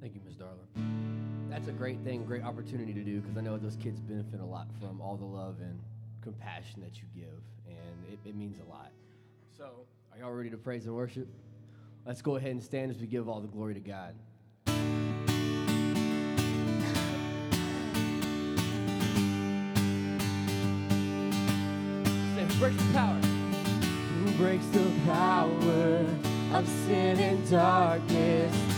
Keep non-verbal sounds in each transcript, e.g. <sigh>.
Thank you, Ms. Darla. That's a great thing, great opportunity to do because I know those kids benefit a lot from all the love and compassion that you give, and it, it means a lot. So, are y'all ready to praise and worship? Let's go ahead and stand as we give all the glory to God. Breaks the power? Who breaks the power of sin and darkness?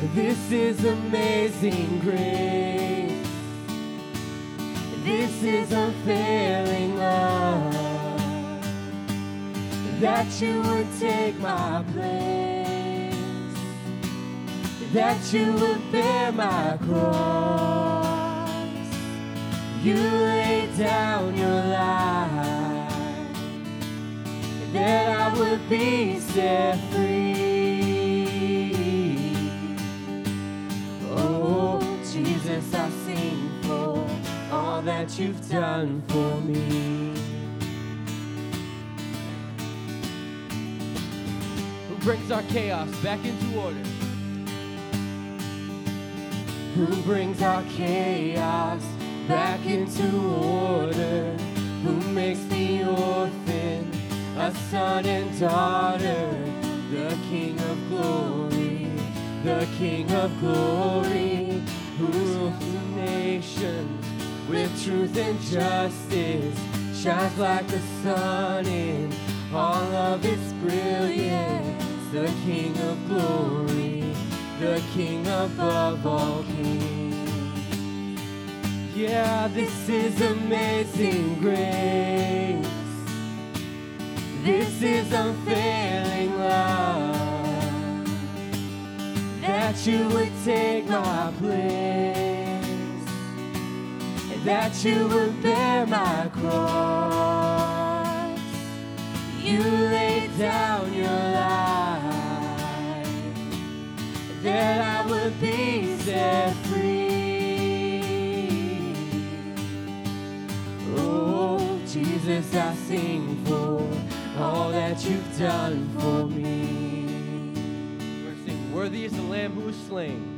This is amazing grace. This is unfailing love that you would take my place, that you would bear my cross. You laid down your life, that I would be set free. That you've done for me. Who brings our chaos back into order? who brings our chaos back into order, who makes the orphan a son and daughter, the King of glory, the King of glory, who rules the nations with truth and justice, shines like the sun in all of its brilliance, the King of glory the King above all kings. Yeah, this is amazing grace. This is unfailing love. That you would take my place. That you would bear my cross. You laid down your life that I would be set free. Oh, Jesus, I sing for all that you've done for me. We're singing, Worthy is the Lamb who was slain.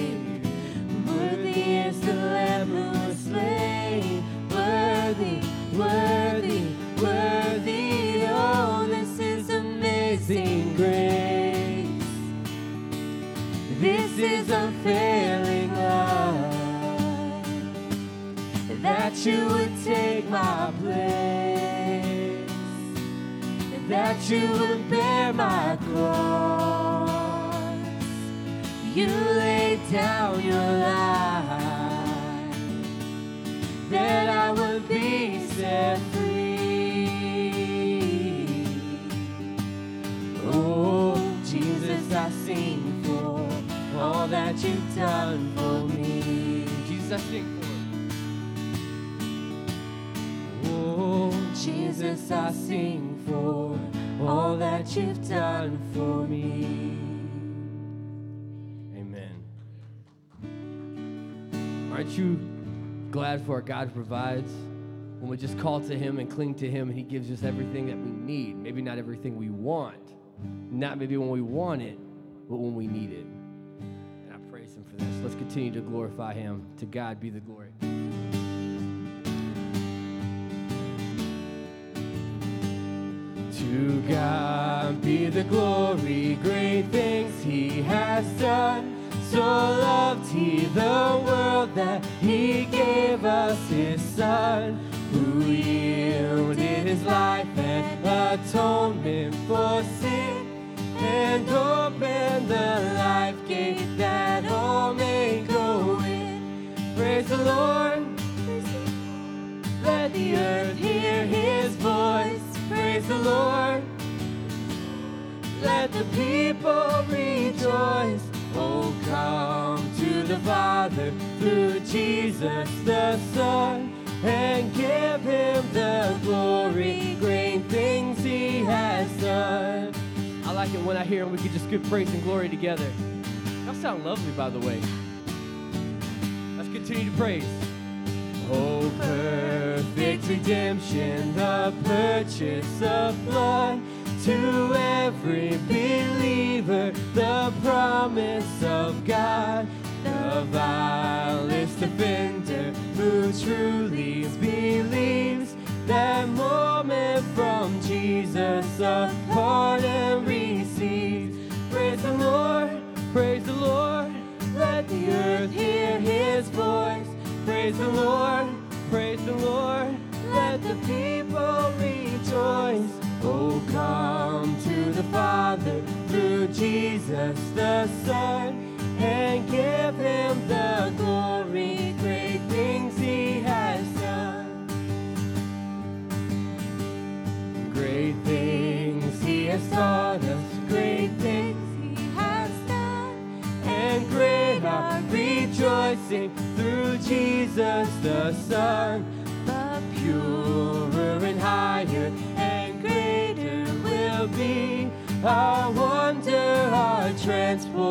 You would take my place that you would bear my cross. You laid down your life that I would be set free. Oh, Jesus, I sing for all that you've done for me. Jesus, I sing for. Oh, Jesus, I sing for all that you've done for me. Amen. Aren't you glad for our God provides? When we just call to Him and cling to Him, and He gives us everything that we need. Maybe not everything we want, not maybe when we want it, but when we need it. And I praise Him for this. Let's continue to glorify Him. To God be the glory. To God be the glory, great things He has done. So loved He the world that He gave us His Son, who yielded His life and atonement for sin, and opened the life gate that all may go in. Praise the Lord. Let the earth hear His voice. Praise the Lord. Let the people rejoice. Oh, come to the Father through Jesus the Son and give him the glory, great things he has done. I like it when I hear him. We can just give praise and glory together. Y'all sound lovely, by the way. Let's continue to praise. Oh, perfect redemption, the purchase of blood to every believer, the promise of God, the vilest offender who truly believes that moment from Jesus a pardon receives. Praise the Lord, praise the Lord, let the earth hear his voice. Praise the Lord, Jesus the Son and give him the glory, great things he has done. Great things he has taught us, great things he has done, and great our rejoicing through Jesus the Son. But purer and higher and greater will be our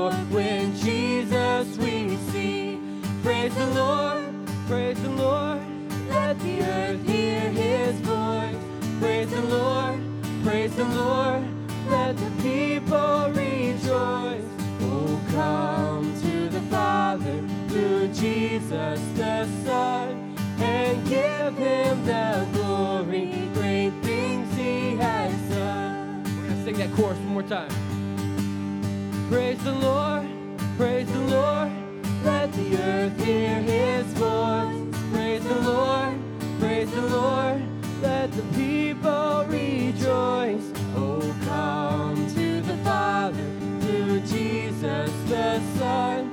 when Jesus we see. Praise the Lord, praise the Lord, let the earth hear his voice. Praise the Lord, praise the Lord, let the people rejoice. Oh, come to the Father through Jesus the Son and give him the glory, great things he has done. We're going to sing that chorus one more time. Praise the Lord, praise the Lord, let the earth hear his voice. Praise the Lord, praise the Lord, let the people rejoice. Oh, come to the Father through Jesus the Son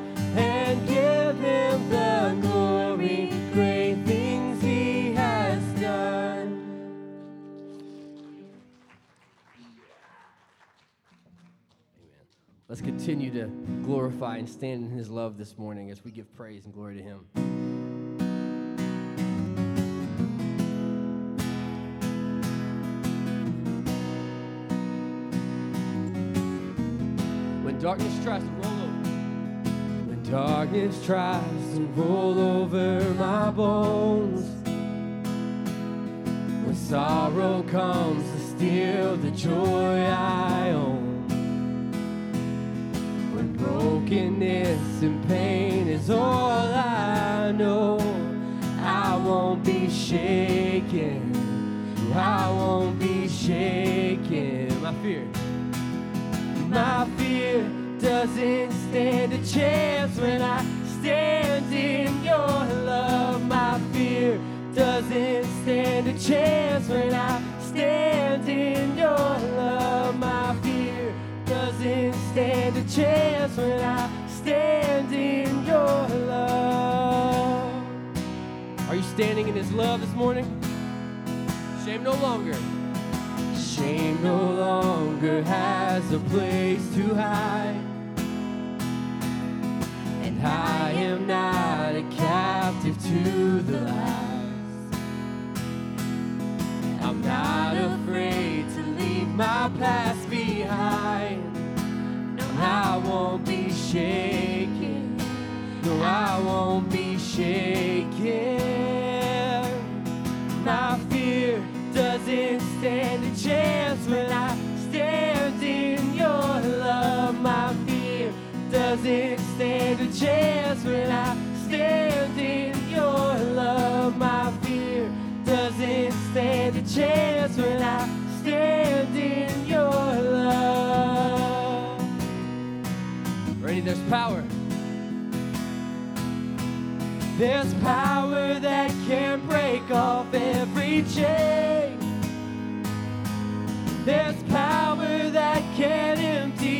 Let's continue to glorify and stand in his love this morning as we give praise and glory to him. When darkness tries to roll over, When darkness tries to roll over my bones, when sorrow comes to steal the joy I own, brokenness and pain is all I know, I won't be shaken. I won't be shaken. my fear, My fear doesn't stand a chance when I stand in your love. My fear doesn't stand a chance when I stand in your love. My fear doesn't stand a chance standing in his love this morning? Shame no longer. Shame no longer has a place to hide. And I am not a captive to the lies. I'm not afraid to leave my past behind. No, I won't be shaken. No, I won't be shaken my fear doesn't stand a chance when I stand in your love. My fear doesn't stand a chance when I stand in your love. My fear doesn't stand a chance when I stand in your love. Ready, there's power. There's power that can break off every chain. There's power that can empty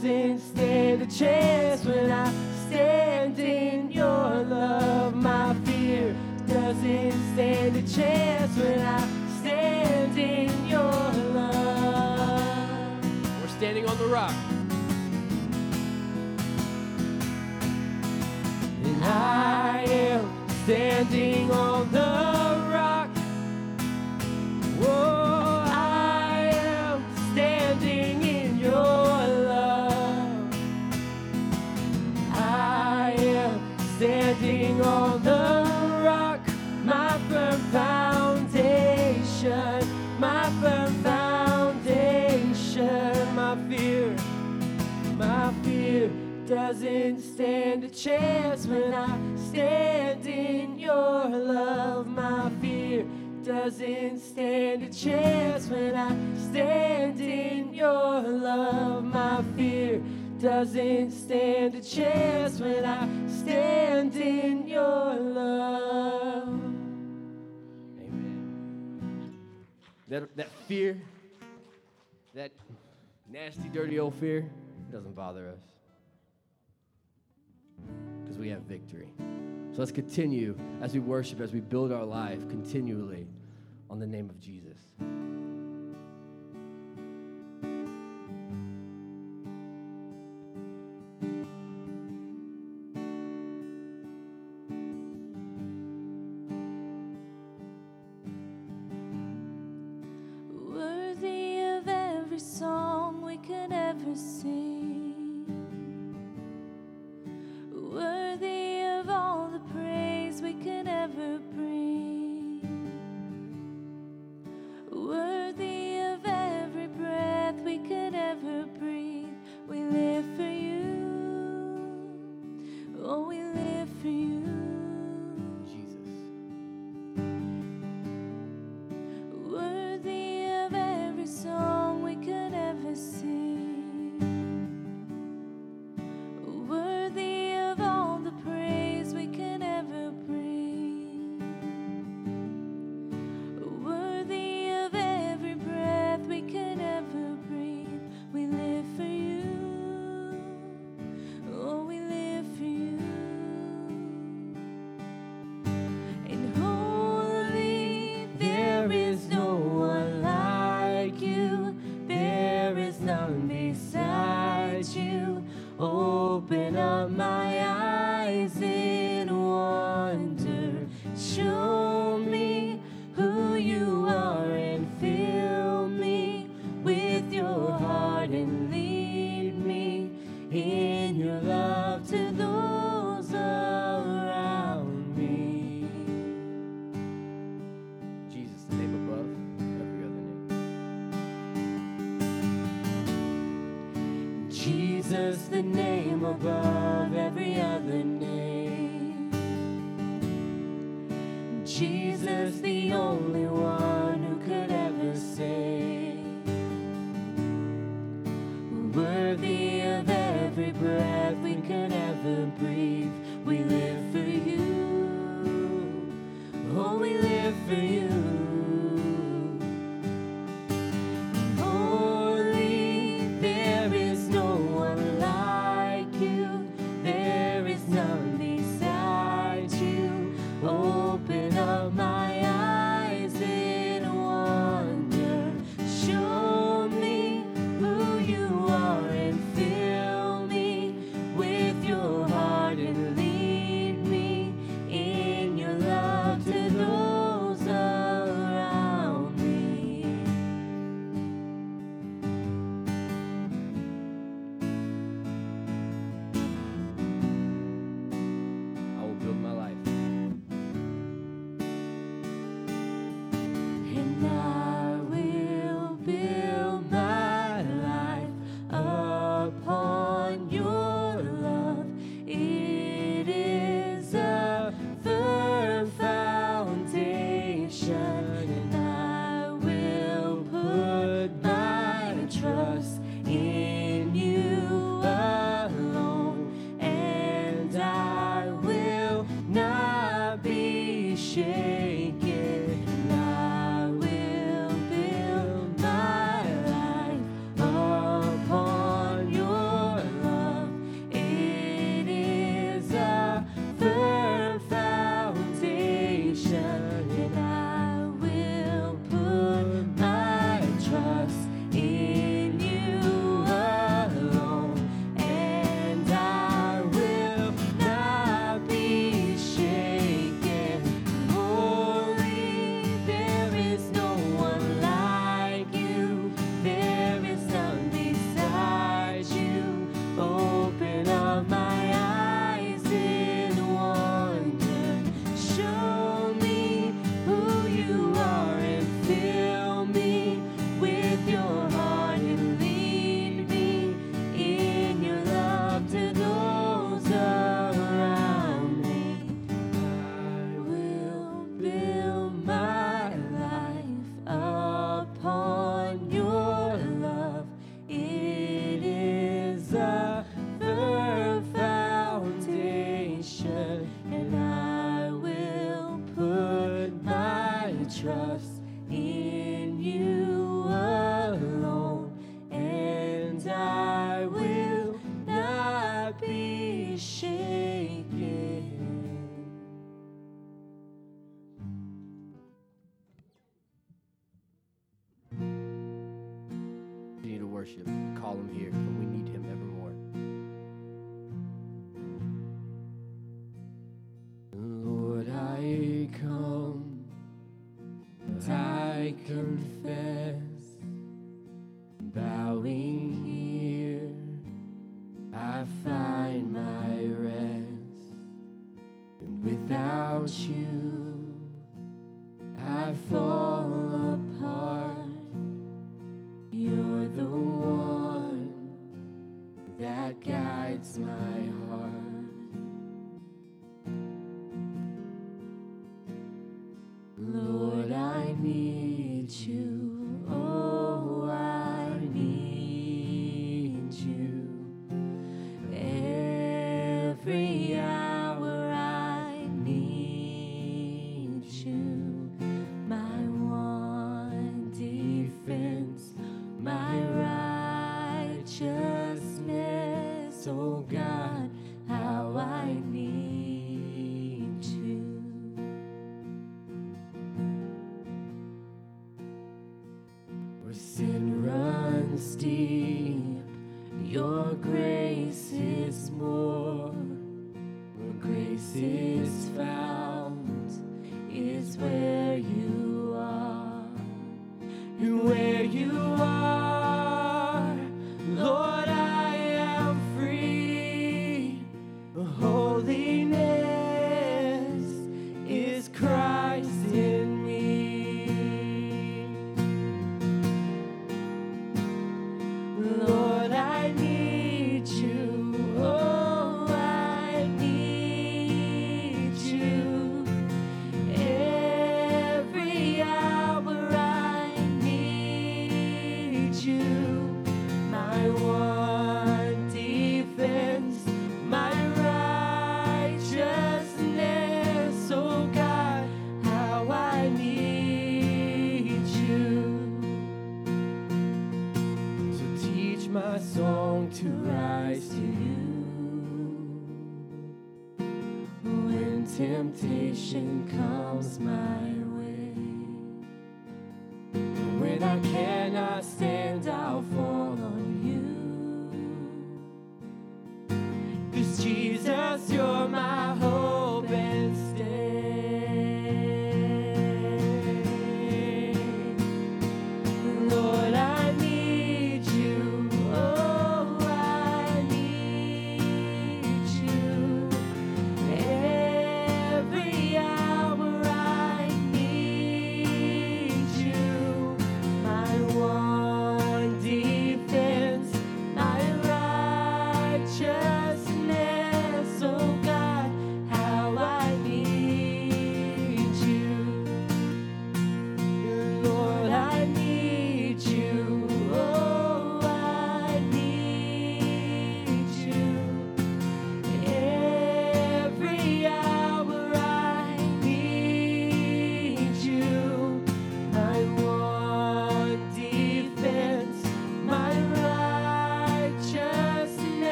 doesn't stand a chance when I stand in your love. My fear doesn't stand a chance when I stand in your love. We're standing on the rock. And I am standing on stand a chance when I stand in your love. My fear doesn't stand a chance when I stand in your love. My fear doesn't stand a chance when I stand in your love. Amen. That, that fear, that nasty, dirty old fear, doesn't bother us have victory. So let's continue as we worship, as we build our life continually on the name of Jesus.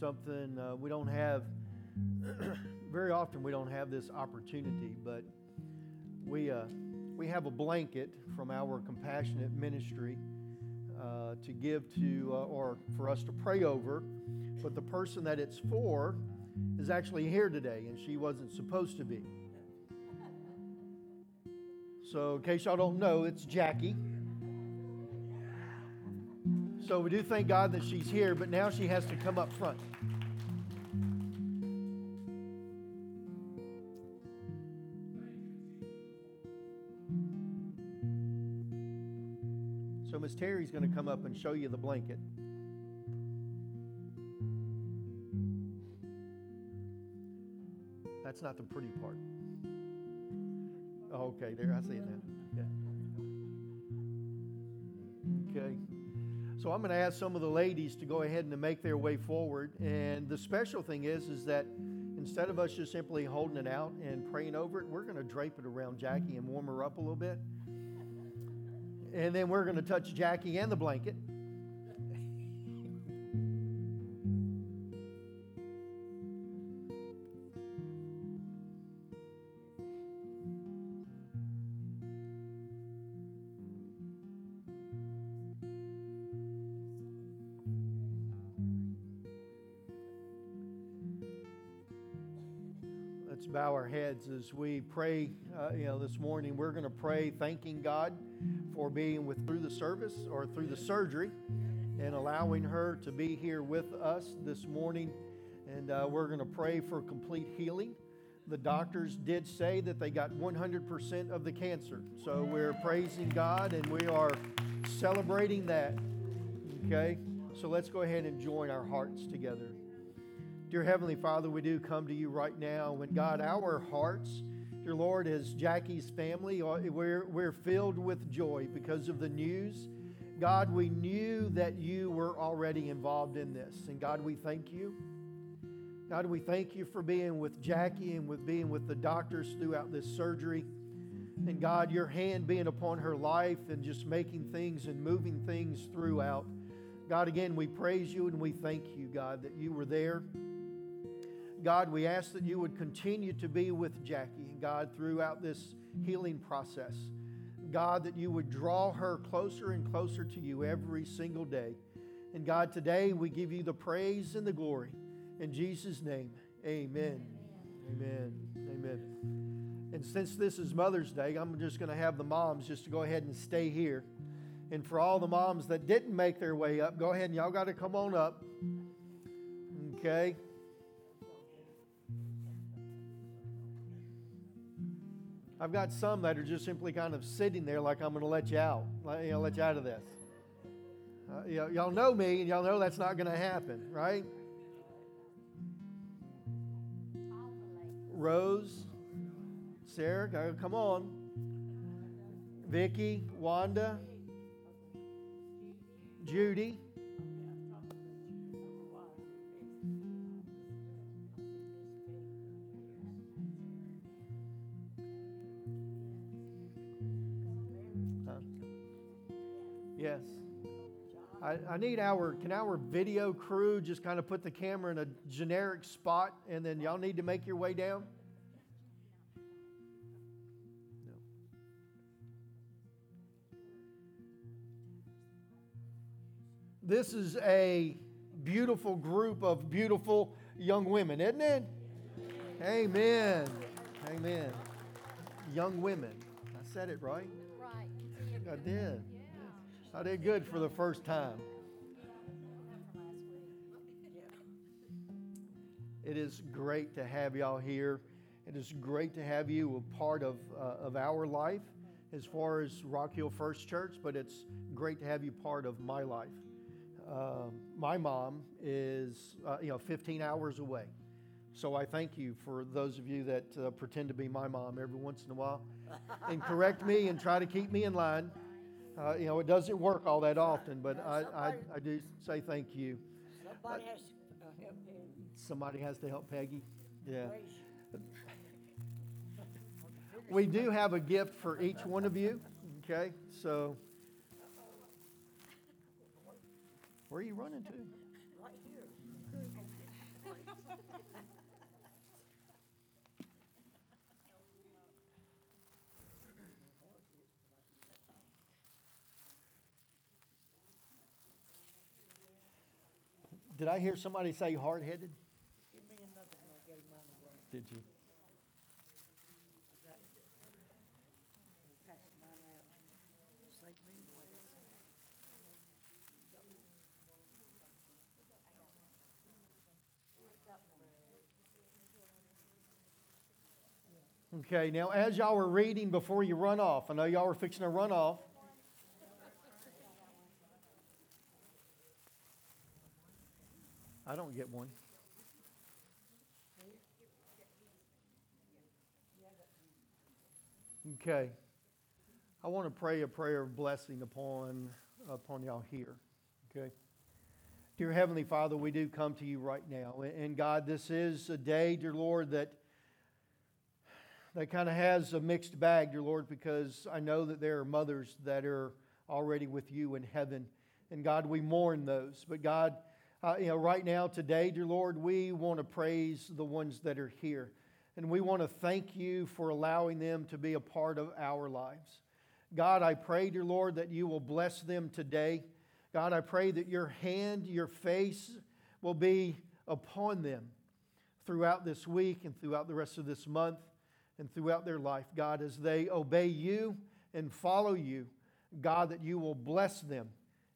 Something uh, we don't have <clears throat> very often. We don't have this opportunity, but we uh, we have a blanket from our compassionate ministry uh, to give to uh, or for us to pray over. But the person that it's for is actually here today, and she wasn't supposed to be. So, in case y'all don't know, it's Jackie. So, we do thank God that she's here, but now she has to come up front. So, Miss Terry's going to come up and show you the blanket. That's not the pretty part. Okay, there, I see it now. Yeah. Okay. So I'm going to ask some of the ladies to go ahead and make their way forward. And the special thing is, is that instead of us just simply holding it out and praying over it, we're going to drape it around Jackie and warm her up a little bit. And then we're going to touch Jackie and the blanket. Heads as we pray. Uh, you know, this morning we're going to pray thanking God for being with through the service or through the surgery and allowing her to be here with us this morning. And uh, we're going to pray for complete healing. The doctors did say that they got 100% of the cancer. So we're praising God and we are celebrating that. Okay? So let's go ahead and join our hearts together. Dear Heavenly Father, we do come to you right now. When God, our hearts, dear Lord, as Jackie's family, uh, we're, we're filled with joy because of the news. God, we knew that you were already involved in this. And God, we thank you. God, we thank you for being with Jackie and with being with the doctors throughout this surgery. And God, your hand being upon her life and just making things and moving things throughout. God, again, we praise you and we thank you, God, that you were there. God, we ask that you would continue to be with Jackie God throughout this healing process. God, that you would draw her closer and closer to you every single day. And God, today we give you the praise and the glory. In Jesus' name, amen. Amen. Amen. And since this is Mother's Day, I'm just going to have the moms just to go ahead and stay here. And for all the moms that didn't make their way up, go ahead and y'all got to come on up. Okay. I've got some that are just simply kind of sitting there like I'm going to let you out, like, you know, let you out of this. Uh, you know, y'all know me, and y'all know that's not going to happen, right? Rose, Sarah, come on. Vicky, Wanda, Judy. I, I, need our, can our video crew just kind of put the camera in a generic spot and then y'all need to make your way down? No. This is a beautiful group of beautiful young women, isn't it? Amen. Amen. Young women. I said it right? Right. I did. I did good for the first time. It is great to have y'all here. It is great to have you a part of, uh, of our life as far as Rock Hill First Church, but it's great to have you part of my life. Uh, my mom is, uh, you know, 15 hours away. So I thank you for those of you that uh, pretend to be my mom every once in a while and correct me and try to keep me in line. Uh, you know, it doesn't work all that often, but I, I, I do say thank you. Somebody has to uh, help him. Somebody has to help Peggy. Yeah. we do have a gift for each one of you. Okay, so where are you running to? Did I hear somebody say hard headed? Did you? Okay, now as y'all were reading before you run off, I know y'all were fixing to run off. I don't get one. Okay. I want to pray a prayer of blessing upon upon y'all here. Okay. Dear Heavenly Father, we do come to you right now. And God, this is a day, dear Lord, that that kind of has a mixed bag, dear Lord, because I know that there are mothers that are already with you in heaven. And God, we mourn those. But God, uh, you know, right now, today, dear Lord, we want to praise the ones that are here. And we want to thank you for allowing them to be a part of our lives. God, I pray, dear Lord, that you will bless them today. God, I pray that your hand, your face will be upon them throughout this week and throughout the rest of this month and throughout their life, God, as they obey you and follow you. God, that you will bless them.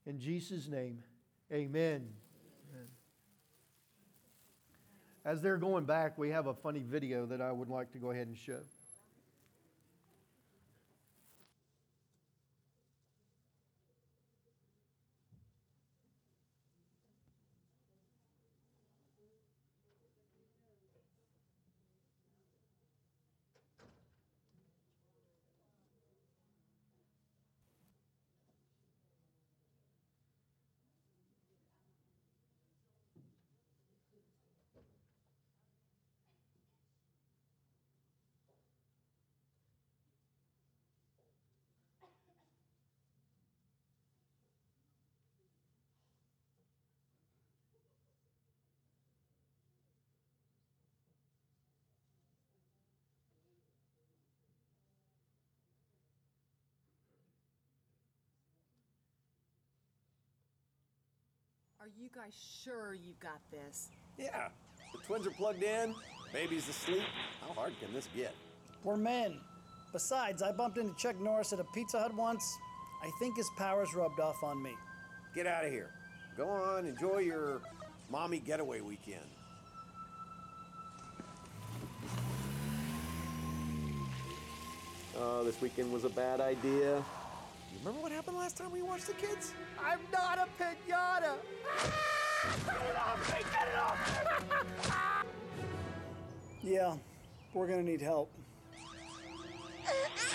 In Jesus' name, amen. As they're going back, we have a funny video that I would like to go ahead and show. Are you guys sure you've got this? Yeah, the twins are plugged in, baby's asleep. How hard can this get? We're men. Besides, I bumped into Chuck Norris at a Pizza Hut once. I think his powers rubbed off on me. Get out of here. Go on, enjoy your mommy getaway weekend. Oh, this weekend was a bad idea. You remember what happened last time we watched the kids? I'm not a pinata. Get out of here, rock. Yeah, we're gonna need help. <laughs>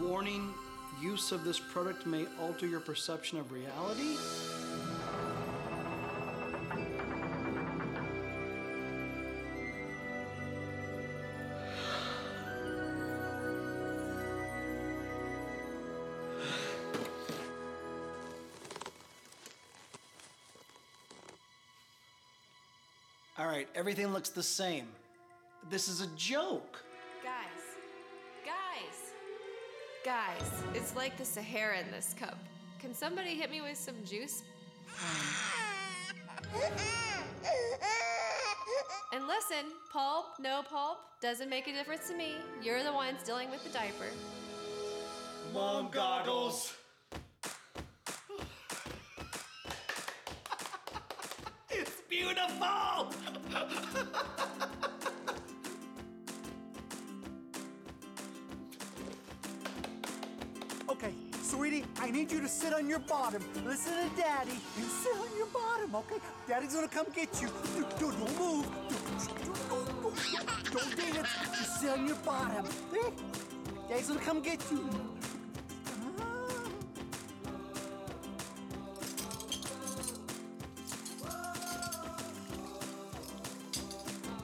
Warning use of this product may alter your perception of reality. All right, everything looks the same. This is a joke. Guys, it's like the Sahara in this cup. Can somebody hit me with some juice? <laughs> And listen, pulp, no pulp, doesn't make a difference to me. You're the ones dealing with the diaper. Mom goggles. it's beautiful. <laughs> I need you to sit on your bottom. Listen to Daddy and sit on your bottom, okay? Daddy's gonna come get you. Don't, move. Don't, don't, dance. Just sit on your bottom. Eh? Daddy's gonna come get you.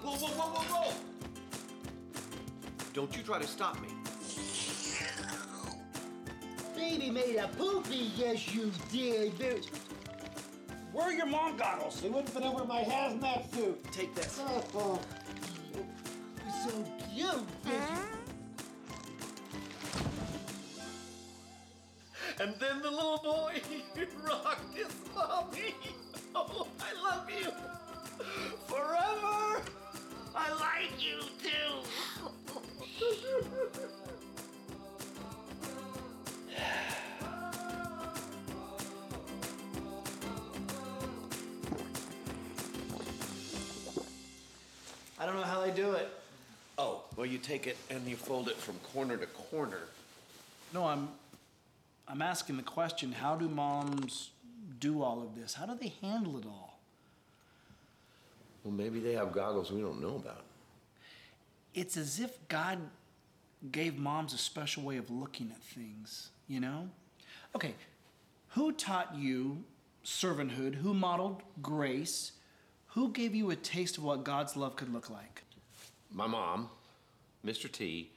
Whoa, whoa, whoa, whoa, whoa! Don't you try to stop me. Made a poopy, yes you did. Where are your mom goggles? They wouldn't fit over my hazmat suit. Take this. Oh, oh. so cute. And then the little boy <laughs> rocked his mommy. Oh, I love you. Forever. I like you don't know how they do it. Oh, well, you take it and you fold it from corner to corner. No, I'm I'm asking the question, how do moms do all of this? How do they handle it all? Well, maybe they have goggles we don't know about. It's as if God gave moms a special way of looking at things, you know? Okay, who taught you servanthood? Who modeled grace? Who gave you a taste of what God's love could look like? My mom, Mr. T,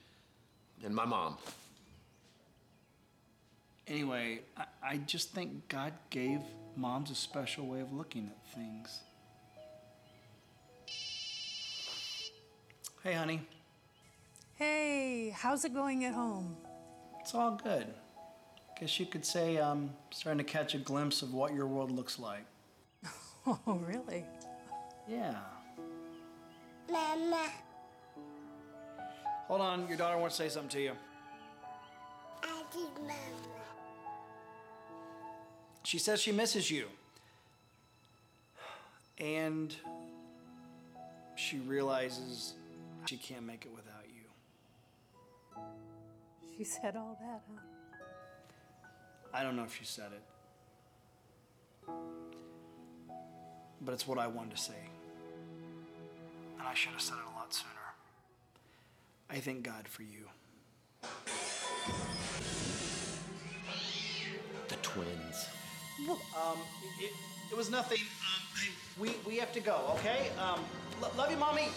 and my mom. Anyway, I, I just think God gave moms a special way of looking at things. Hey, honey. Hey, how's it going at home? It's all good. Guess you could say I'm starting to catch a glimpse of what your world looks like. <laughs> Oh, really? Yeah. Mama. Hold on, your daughter wants to say something to you. I did mama. She says she misses you. And she realizes she can't make it without you. She said all that, huh? I don't know if she said it. But it's what I wanted to say. And I should have said it a lot sooner. I thank God for you. The twins. Um, it, it was nothing. Um, we, we have to go, okay? Um, lo- love you, mommy.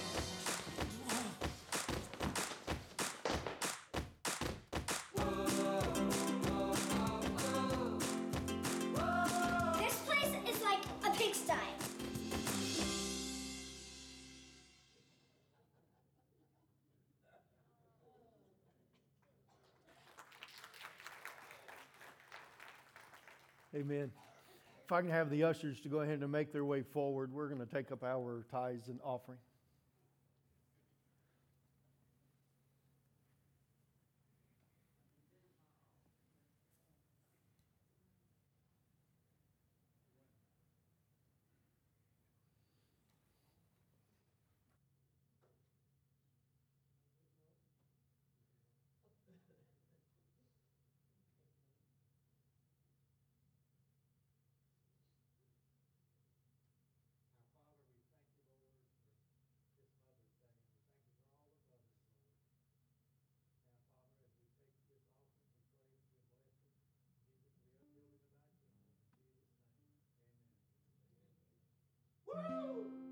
Amen. If I can have the ushers to go ahead and make their way forward, we're going to take up our tithes and offering. Woo!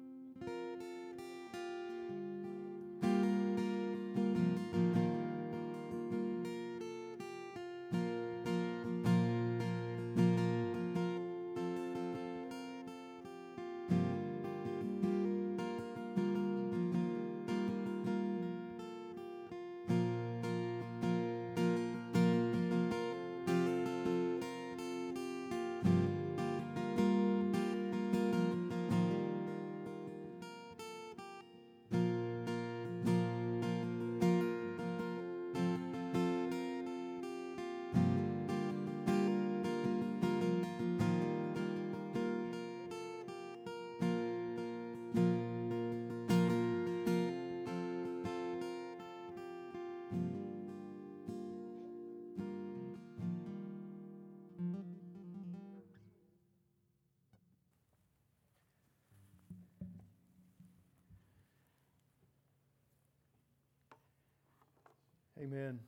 Amen.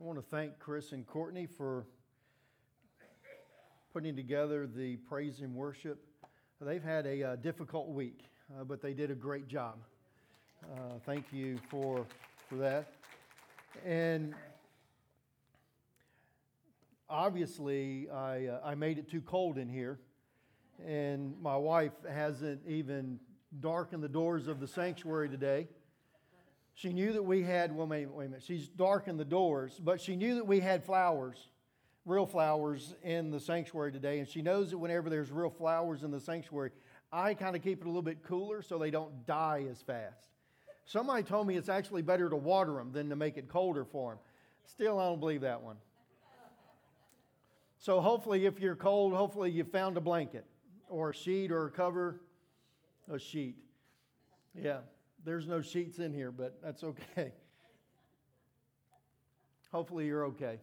I want to thank Chris and Courtney for putting together the praise and worship. They've had a uh, difficult week, uh, but they did a great job. Uh, thank you for, for that. And obviously, I, uh, I made it too cold in here, and my wife hasn't even darkened the doors of the sanctuary today. She knew that we had, well, wait, wait a minute, she's darkened the doors, but she knew that we had flowers, real flowers in the sanctuary today. And she knows that whenever there's real flowers in the sanctuary, I kind of keep it a little bit cooler so they don't die as fast. Somebody told me it's actually better to water them than to make it colder for them. Still, I don't believe that one. So, hopefully, if you're cold, hopefully you found a blanket or a sheet or a cover, a sheet. Yeah. There's no sheets in here, but that's okay. <laughs> Hopefully, you're okay.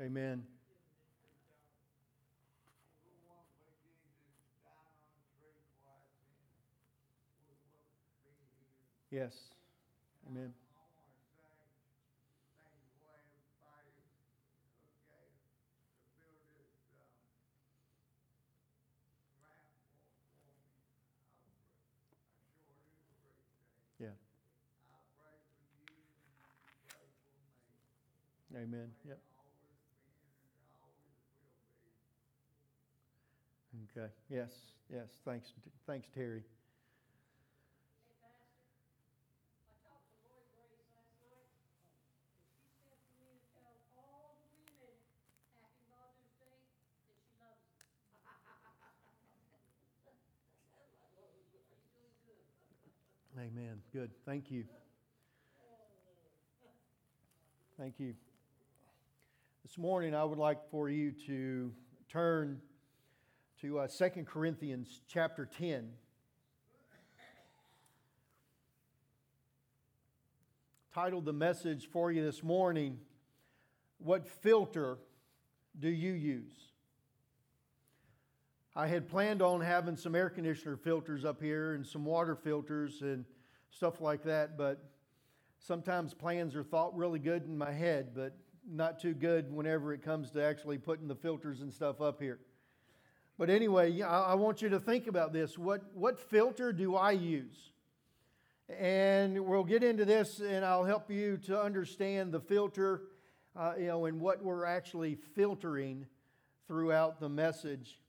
Amen. Yes. Amen. Amen. Yep. Okay. Yes. Yes. Thanks. Thanks, Terry. Amen. Good. Thank you. Thank you. This morning, I would like for you to turn to uh, 2 Corinthians chapter 10. Titled the message for you this morning, What Filter Do You Use? I had planned on having some air conditioner filters up here and some water filters and stuff like that, but sometimes plans are thought really good in my head, but not too good whenever it comes to actually putting the filters and stuff up here. But anyway, I want you to think about this. What, what filter do I use? And we'll get into this and I'll help you to understand the filter, uh, you know, and what we're actually filtering throughout the message.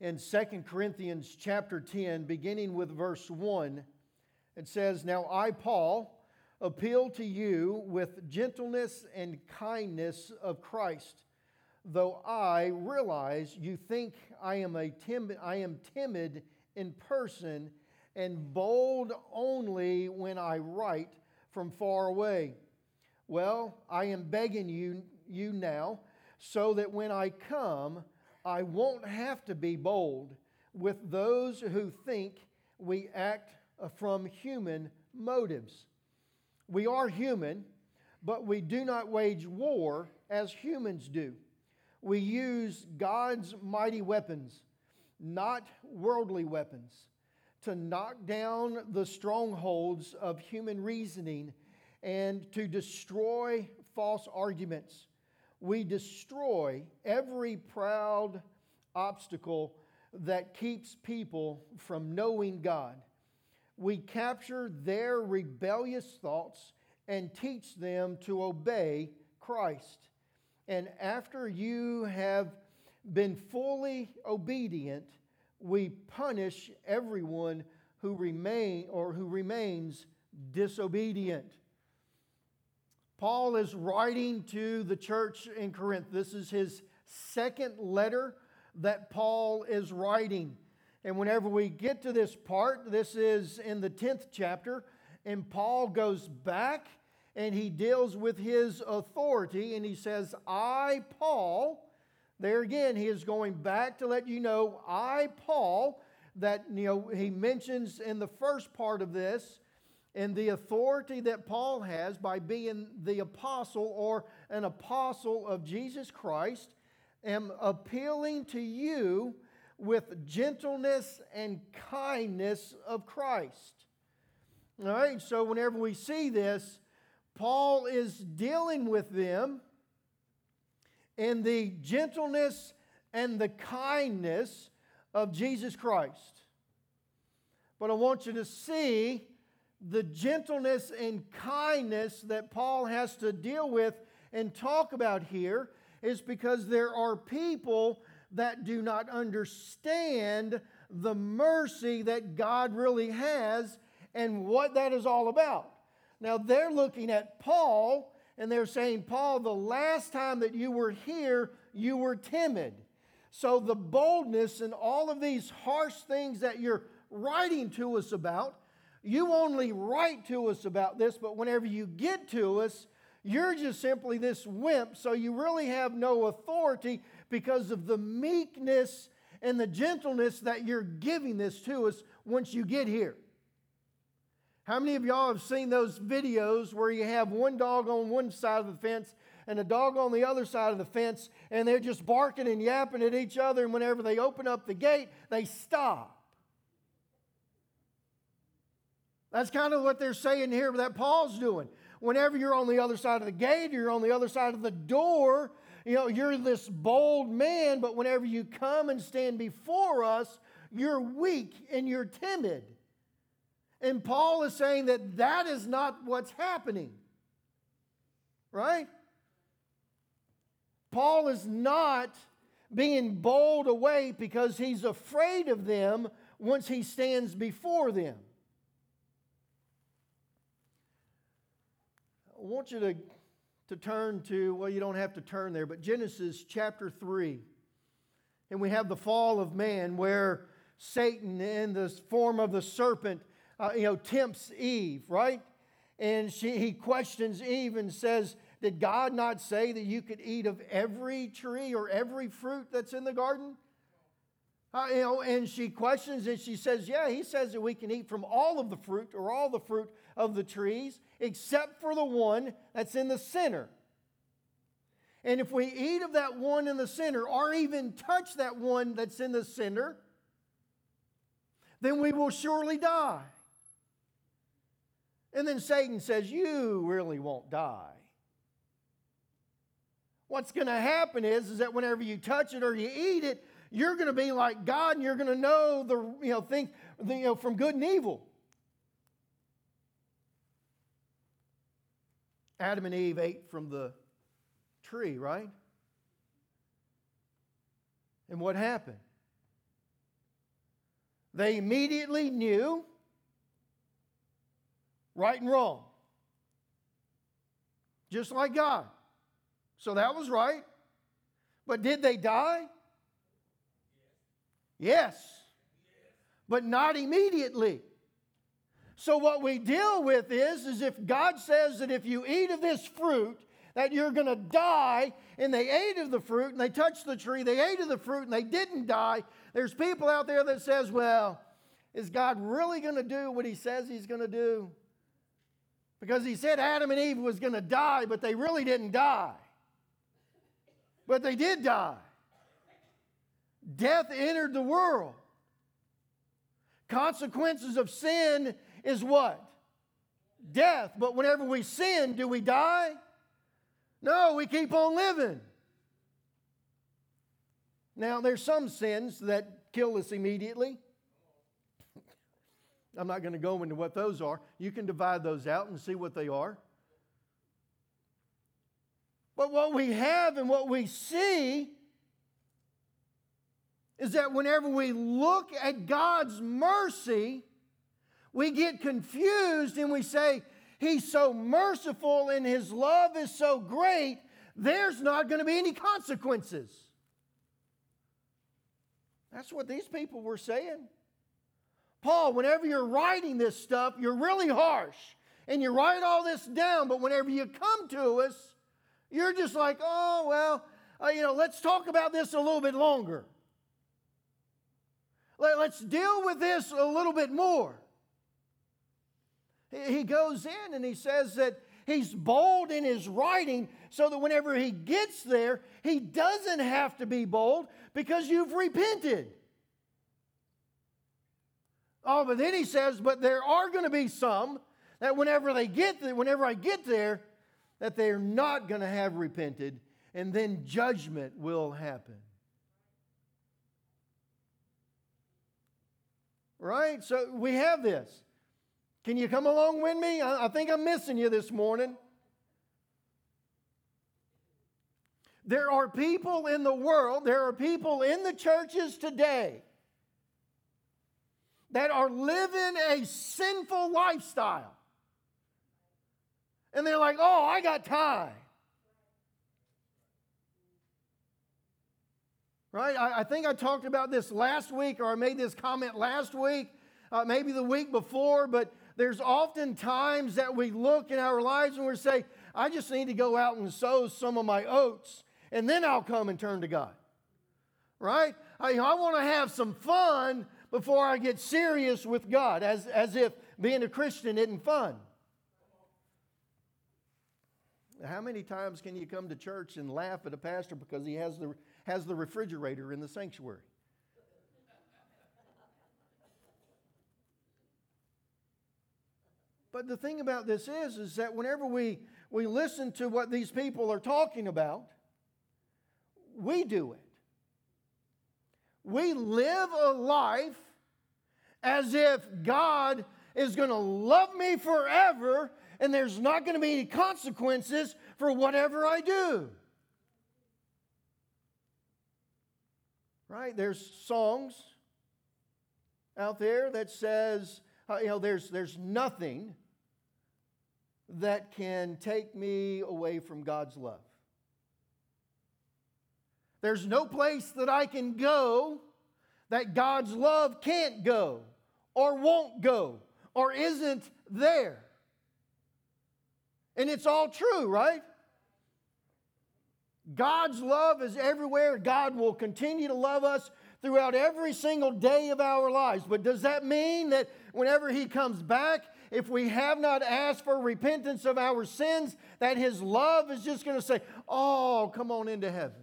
In 2 Corinthians chapter 10, beginning with verse 1, it says, Now I, Paul, appeal to you with gentleness and kindness of Christ. Though I realize you think I am, a timid, I am timid in person and bold only when I write from far away. Well, I am begging you, you now so that when I come, I won't have to be bold with those who think we act from human motives. We are human, but we do not wage war as humans do. We use God's mighty weapons, not worldly weapons, to knock down the strongholds of human reasoning and to destroy false arguments. We destroy every proud obstacle that keeps people from knowing God we capture their rebellious thoughts and teach them to obey Christ. And after you have been fully obedient, we punish everyone who remain or who remains disobedient. Paul is writing to the church in Corinth. This is his second letter that Paul is writing. And whenever we get to this part, this is in the 10th chapter, and Paul goes back and he deals with his authority and he says, I, Paul, there again, he is going back to let you know, I, Paul, that you know he mentions in the first part of this, and the authority that Paul has by being the apostle or an apostle of Jesus Christ, am appealing to you with gentleness and kindness of Christ. All right, so whenever we see this, Paul is dealing with them in the gentleness and the kindness of Jesus Christ. But I want you to see the gentleness and kindness that Paul has to deal with and talk about here is because there are people that do not understand the mercy that God really has and what that is all about. Now, they're looking at Paul and they're saying, Paul, the last time that you were here, you were timid. So, the boldness and all of these harsh things that you're writing to us about, you only write to us about this, but whenever you get to us, you're just simply this wimp, so you really have no authority because of the meekness and the gentleness that you're giving this to us once you get here. How many of y'all have seen those videos where you have one dog on one side of the fence and a dog on the other side of the fence, and they're just barking and yapping at each other, and whenever they open up the gate, they stop? That's kind of what they're saying here that Paul's doing. Whenever you're on the other side of the gate, or you're on the other side of the door, you know, you're this bold man, but whenever you come and stand before us, you're weak and you're timid. And Paul is saying that that is not what's happening. Right? Paul is not being bold away because he's afraid of them once he stands before them. I want you to, to turn to, well, you don't have to turn there, but Genesis chapter 3. And we have the fall of man where Satan, in the form of the serpent, uh, you know, tempts Eve, right? And she, he questions Eve and says, Did God not say that you could eat of every tree or every fruit that's in the garden? Uh, you know, and she questions and she says, Yeah, he says that we can eat from all of the fruit or all the fruit of the trees except for the one that's in the center. And if we eat of that one in the center or even touch that one that's in the center, then we will surely die. And then Satan says, You really won't die. What's going to happen is, is that whenever you touch it or you eat it, you're going to be like God and you're going to know the, you know, think, you know, from good and evil. Adam and Eve ate from the tree, right? And what happened? They immediately knew right and wrong, just like God. So that was right. But did they die? Yes, but not immediately. So what we deal with is, is if God says that if you eat of this fruit, that you're going to die, and they ate of the fruit, and they touched the tree, they ate of the fruit, and they didn't die. There's people out there that says, well, is God really going to do what he says he's going to do? Because he said Adam and Eve was going to die, but they really didn't die. But they did die. Death entered the world. Consequences of sin is what? Death. But whenever we sin, do we die? No, we keep on living. Now, there's some sins that kill us immediately. <laughs> I'm not going to go into what those are. You can divide those out and see what they are. But what we have and what we see is that whenever we look at God's mercy, we get confused and we say, He's so merciful and His love is so great, there's not going to be any consequences. That's what these people were saying. Paul, whenever you're writing this stuff, you're really harsh and you write all this down, but whenever you come to us, you're just like, oh, well, uh, you know, let's talk about this a little bit longer. Let, let's deal with this a little bit more. He goes in and he says that he's bold in his writing so that whenever he gets there, he doesn't have to be bold because you've repented. Oh, but then he says, but there are going to be some that whenever they get there, whenever I get there, that they're not going to have repented, and then judgment will happen. Right? So we have this. Can you come along with me? I, I think I'm missing you this morning. There are people in the world, there are people in the churches today that are living a sinful lifestyle. And they're like, oh, I got time. Right? I, I, think I talked about this last week, or I made this comment last week, uh, maybe the week before, but there's often times that we look in our lives and we say, I just need to go out and sow some of my oats, and then I'll come and turn to God. Right? I, I want to have some fun before I get serious with God, as, as if being a Christian isn't fun. How many times can you come to church and laugh at a pastor because he has the, has the refrigerator in the sanctuary? But the thing about this is, is that whenever we, we listen to what these people are talking about, we do it. We live a life as if God is going to love me forever and there's not going to be any consequences for whatever I do. Right? There's songs out there that says, uh, you know, there's, there's nothing that can take me away from God's love. There's no place that I can go that God's love can't go or won't go or isn't there. And it's all true, right? God's love is everywhere. God will continue to love us throughout every single day of our lives. But does that mean that whenever He comes back, if we have not asked for repentance of our sins, that His love is just going to say, Oh, come on into heaven?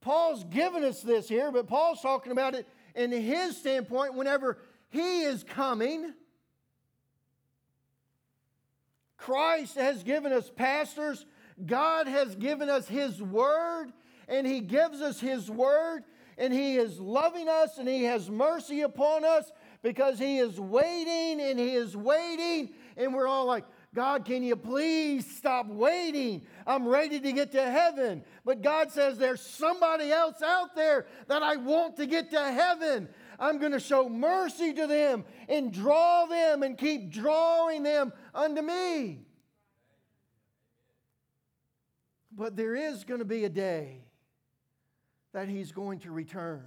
Paul's given us this here, but Paul's talking about it in his standpoint whenever he is coming. Christ has given us pastors. God has given us His Word, and He gives us His Word, and He is loving us, and He has mercy upon us because He is waiting, and He is waiting, and we're all like, God, can you please stop waiting? I'm ready to get to heaven. But God says there's somebody else out there that I want to get to heaven. I'm going to show mercy to them and draw them and keep drawing them unto me. But there is going to be a day that He's going to return.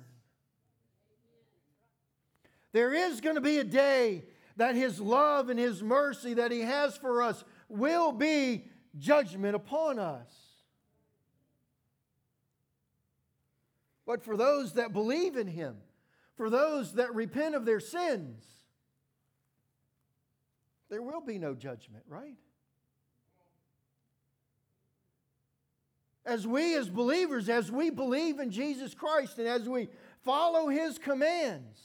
There is going to be a day that His love and His mercy that He has for us will be judgment upon us. But for those that believe in Him, for those that repent of their sins, there will be no judgment, right? As we, as believers, as we believe in Jesus Christ and as we follow His commands,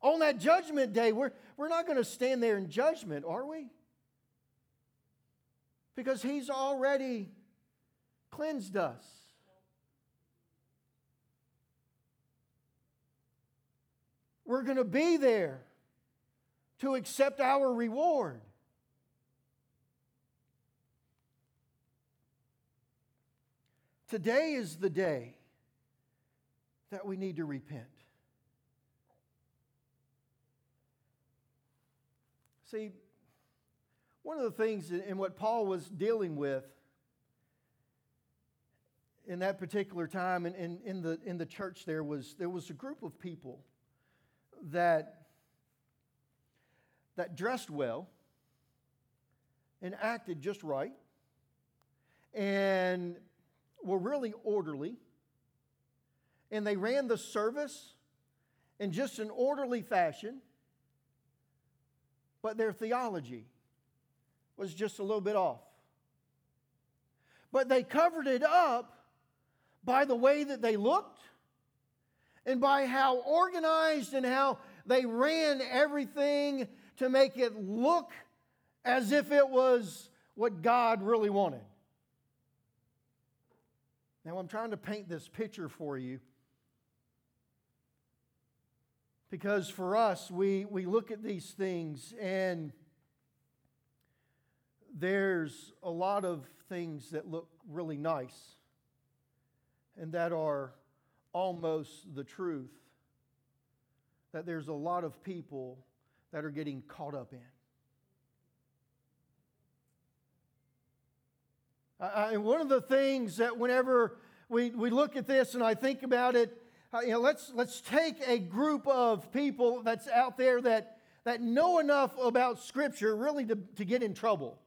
on that judgment day, we're, we're not going to stand there in judgment, are we? Because He's already cleansed us. We're going to be there to accept our reward. Today is the day that we need to repent. See, one of the things in what Paul was dealing with in that particular time and in, in, the, in the church there was there was a group of people that, that dressed well and acted just right and were really orderly. And they ran the service in just an orderly fashion, but their theology was just a little bit off. But they covered it up by the way that they looked and by how organized and how they ran everything to make it look as if it was what God really wanted. Now, I'm trying to paint this picture for you because for us, we, we look at these things and there's a lot of things that look really nice and that are almost the truth that there's a lot of people that are getting caught up in. I, one of the things that whenever we, we look at this and I think about it, uh, you know, let's, let's take a group of people that's out there that, that know enough about Scripture really to, to get in trouble.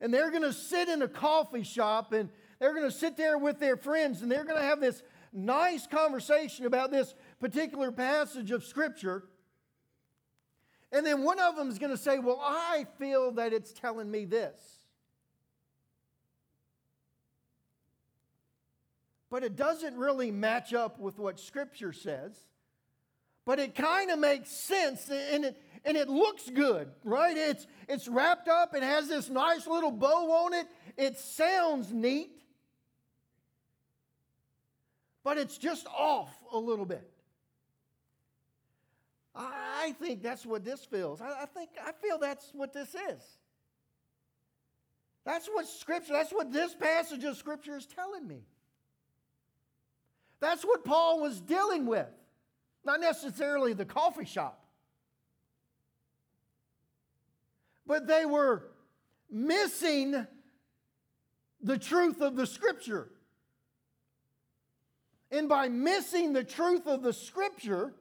And they're going to sit in a coffee shop and they're going to sit there with their friends and they're going to have this nice conversation about this particular passage of Scripture. And then one of them is going to say, Well, I feel that it's telling me this. But it doesn't really match up with what Scripture says. But it kind of makes sense and it, and it looks good, right? It's, it's wrapped up, it has this nice little bow on it, it sounds neat but it's just off a little bit. I think that's what this feels. I think I feel that's what this is. That's what scripture, that's what this passage of scripture is telling me. That's what Paul was dealing with. Not necessarily the coffee shop. But they were missing the truth of the scripture. And by missing the truth of the scripture,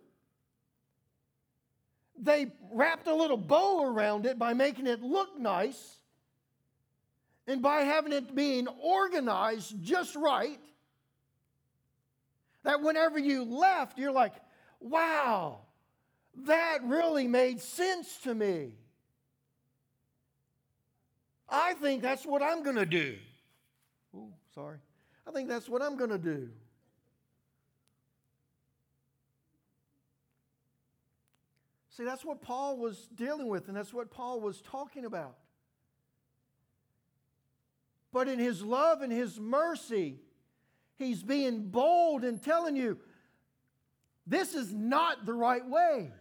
they wrapped a little bow around it by making it look nice and by having it being organized just right. That whenever you left, you're like, wow, that really made sense to me. I think that's what I'm going to do. Oh, sorry. I think that's what I'm going to do. See, that's what Paul was dealing with, and that's what Paul was talking about. But in his love and his mercy, he's being bold and telling you this is not the right way.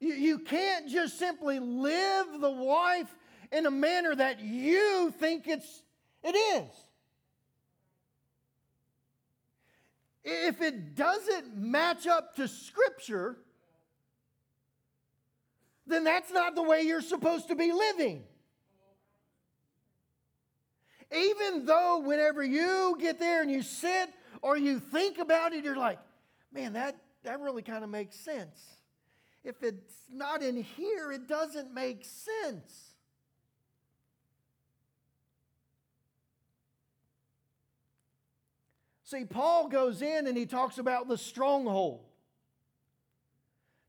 You, you can't just simply live the life in a manner that you think it's, it is. if it doesn't match up to Scripture, then that's not the way you're supposed to be living. Even though, whenever you get there and you sit or you think about it, you're like, man, that, that really kind of makes sense. If it's not in here, it doesn't make sense. See, Paul goes in and he talks about the stronghold.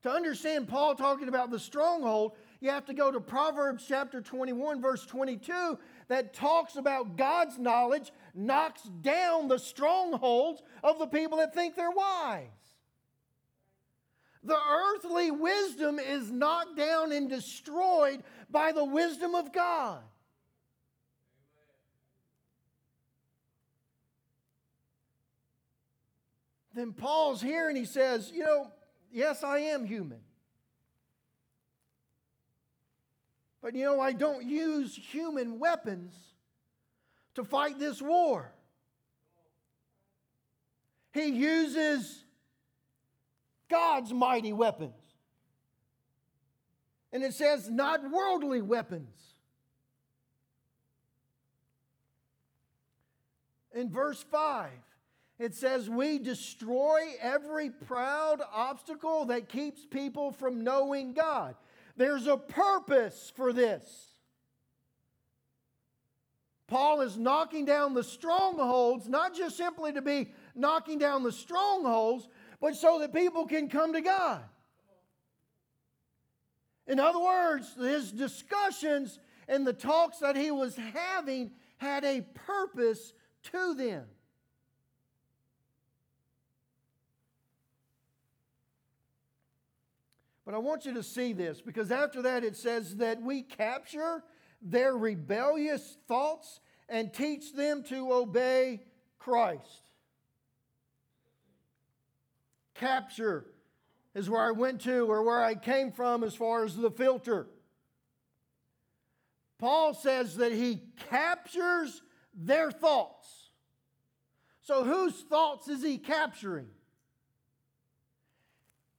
To understand Paul talking about the stronghold, you have to go to Proverbs chapter 21, verse 22, that talks about God's knowledge knocks down the strongholds of the people that think they're wise. The earthly wisdom is knocked down and destroyed by the wisdom of God. then Paul's here and he says, You know, yes, I am human. But you know, I don't use human weapons to fight this war. He uses God's mighty weapons. And it says, not worldly weapons. In verse 5, it says, We destroy every proud obstacle that keeps people from knowing God. There's a purpose for this. Paul is knocking down the strongholds, not just simply to be knocking down the strongholds, but so that people can come to God. In other words, his discussions and the talks that he was having had a purpose to them. But I want you to see this because after that it says that we capture their rebellious thoughts and teach them to obey Christ. Capture is where I went to or where I came from as far as the filter. Paul says that he captures their thoughts. So, whose thoughts is he capturing?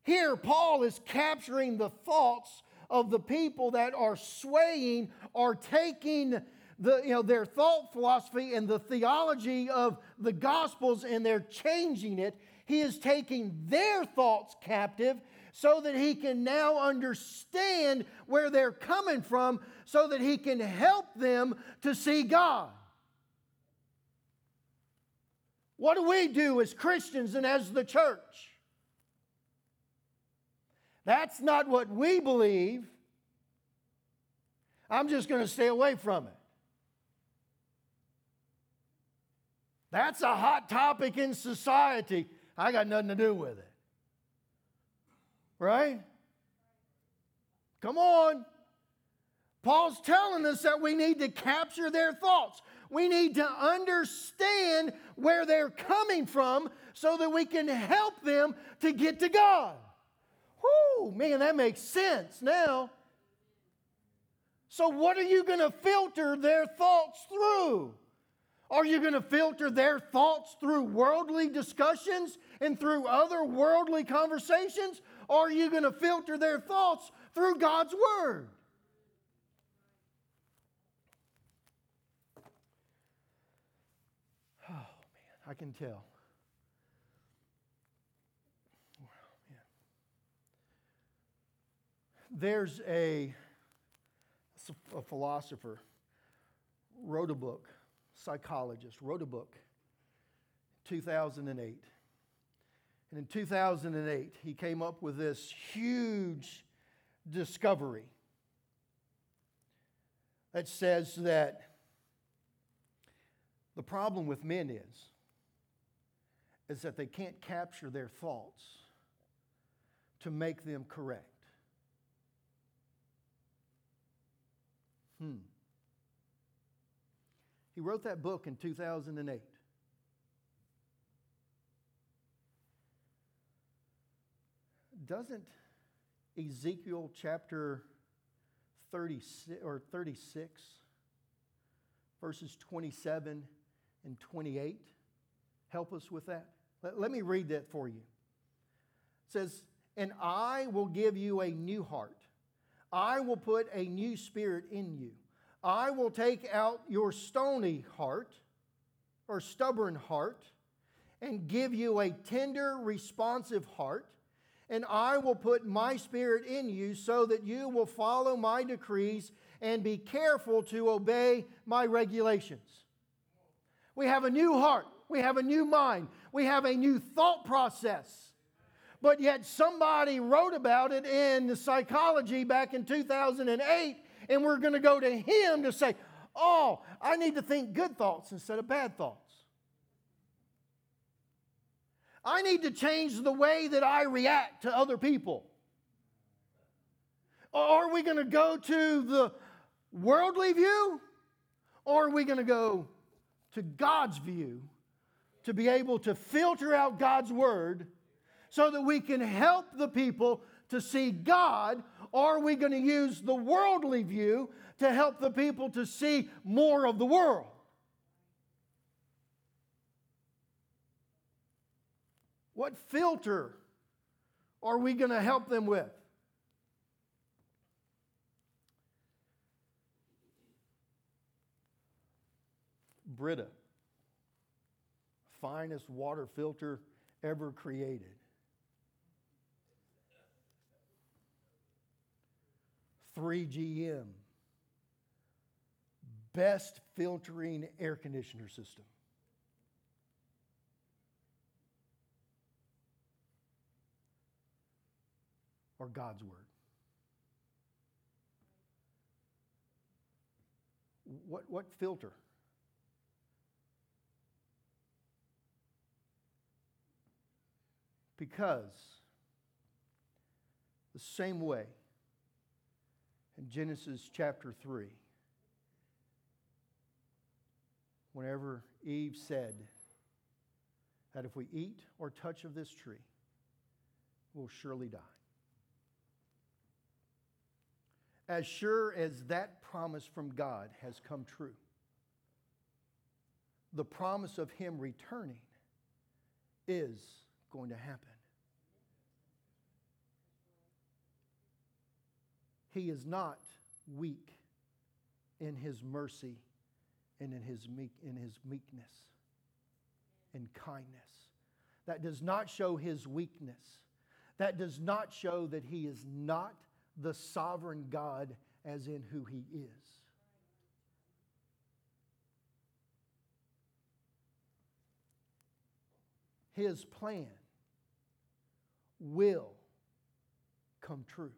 Here, Paul is capturing the thoughts of the people that are swaying or taking the, you know, their thought philosophy and the theology of the Gospels and they're changing it. He is taking their thoughts captive so that he can now understand where they're coming from so that he can help them to see God. What do we do as Christians and as the church? That's not what we believe. I'm just going to stay away from it. That's a hot topic in society. I got nothing to do with it. Right? Come on. Paul's telling us that we need to capture their thoughts. We need to understand where they're coming from so that we can help them to get to God. Whoo, man, that makes sense now. So, what are you going to filter their thoughts through? Are you going to filter their thoughts through worldly discussions and through other worldly conversations? Or are you going to filter their thoughts through God's Word? <sighs> Oh, man, I can tell. There's a, a philosopher wrote a book, psychologist wrote a book, 2008. And in 2008, he came up with this huge discovery that says that the problem with men is is that they can't capture their thoughts to make them correct. Hmm. He wrote that book in 2008. Doesn't Ezekiel chapter 36 or 36 verses 27 and 28 help us with that? Let, let me read that for you. It says, "And I will give you a new heart I will put a new spirit in you. I will take out your stony heart or stubborn heart and give you a tender, responsive heart. And I will put my spirit in you so that you will follow my decrees and be careful to obey my regulations. We have a new heart. We have a new mind. We have a new thought process but yet somebody wrote about it in the psychology back in 2008, and we're going to go to him to say, Oh, I need to think good thoughts instead of bad thoughts. I need to change the way that I react to other people. Or are we going to go to the worldly view? Or are we going to go to God's view to be able to filter out God's word so that we can help the people to see God? Or are we going to use the worldly view to help the people to see more of the world? What filter are we going to help them with? Brita, finest water filter ever created. 3GM, best filtering air conditioner system. Or God's Word. What, what filter? Because the same way Genesis chapter 3, whenever Eve said that if we eat or touch of this tree, we'll surely die. As sure as that promise from God has come true, the promise of Him returning is going to happen. He is not weak in his mercy and in his, meek, in his meekness and kindness. That does not show his weakness. That does not show that he is not the sovereign God as in who he is. His plan will come true.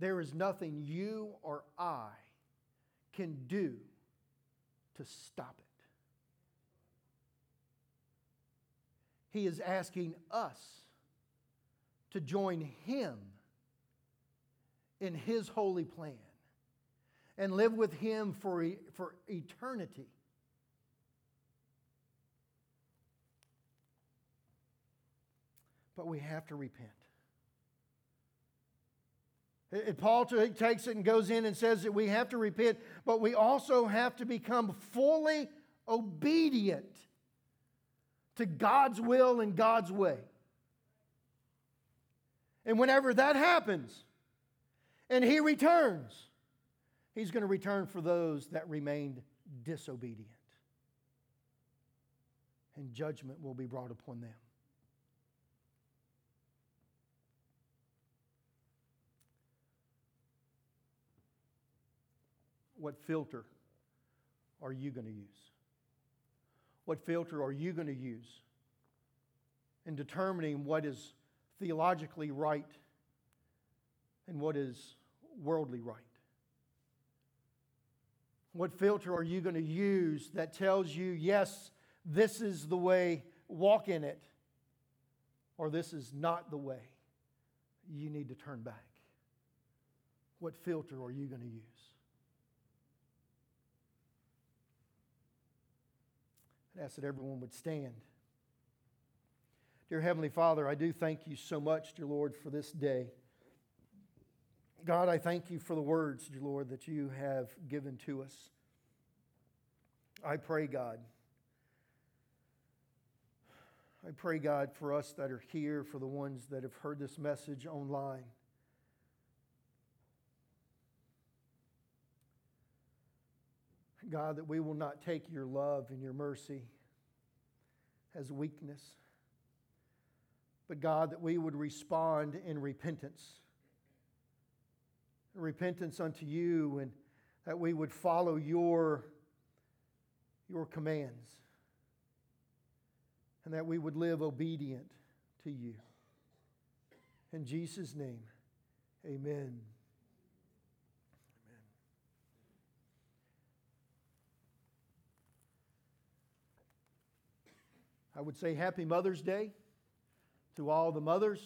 There is nothing you or I can do to stop it. He is asking us to join Him in His holy plan and live with Him for, for eternity. But we have to repent. Paul takes it and goes in and says that we have to repent, but we also have to become fully obedient to God's will and God's way. And whenever that happens and He returns, He's going to return for those that remained disobedient. And judgment will be brought upon them. What filter are you going to use? What filter are you going to use in determining what is theologically right and what is worldly right? What filter are you going to use that tells you, yes, this is the way, walk in it, or this is not the way? You need to turn back. What filter are you going to use? I'd ask that everyone would stand. Dear Heavenly Father, I do thank you so much, dear Lord, for this day. God, I thank you for the words, dear Lord, that you have given to us. I pray, God. I pray, God, for us that are here, for the ones that have heard this message online. God, that we will not take your love and your mercy as weakness, but God, that we would respond in repentance. Repentance unto you, and that we would follow your, your commands, and that we would live obedient to you. In Jesus' name, amen. I would say Happy Mother's Day to all the mothers.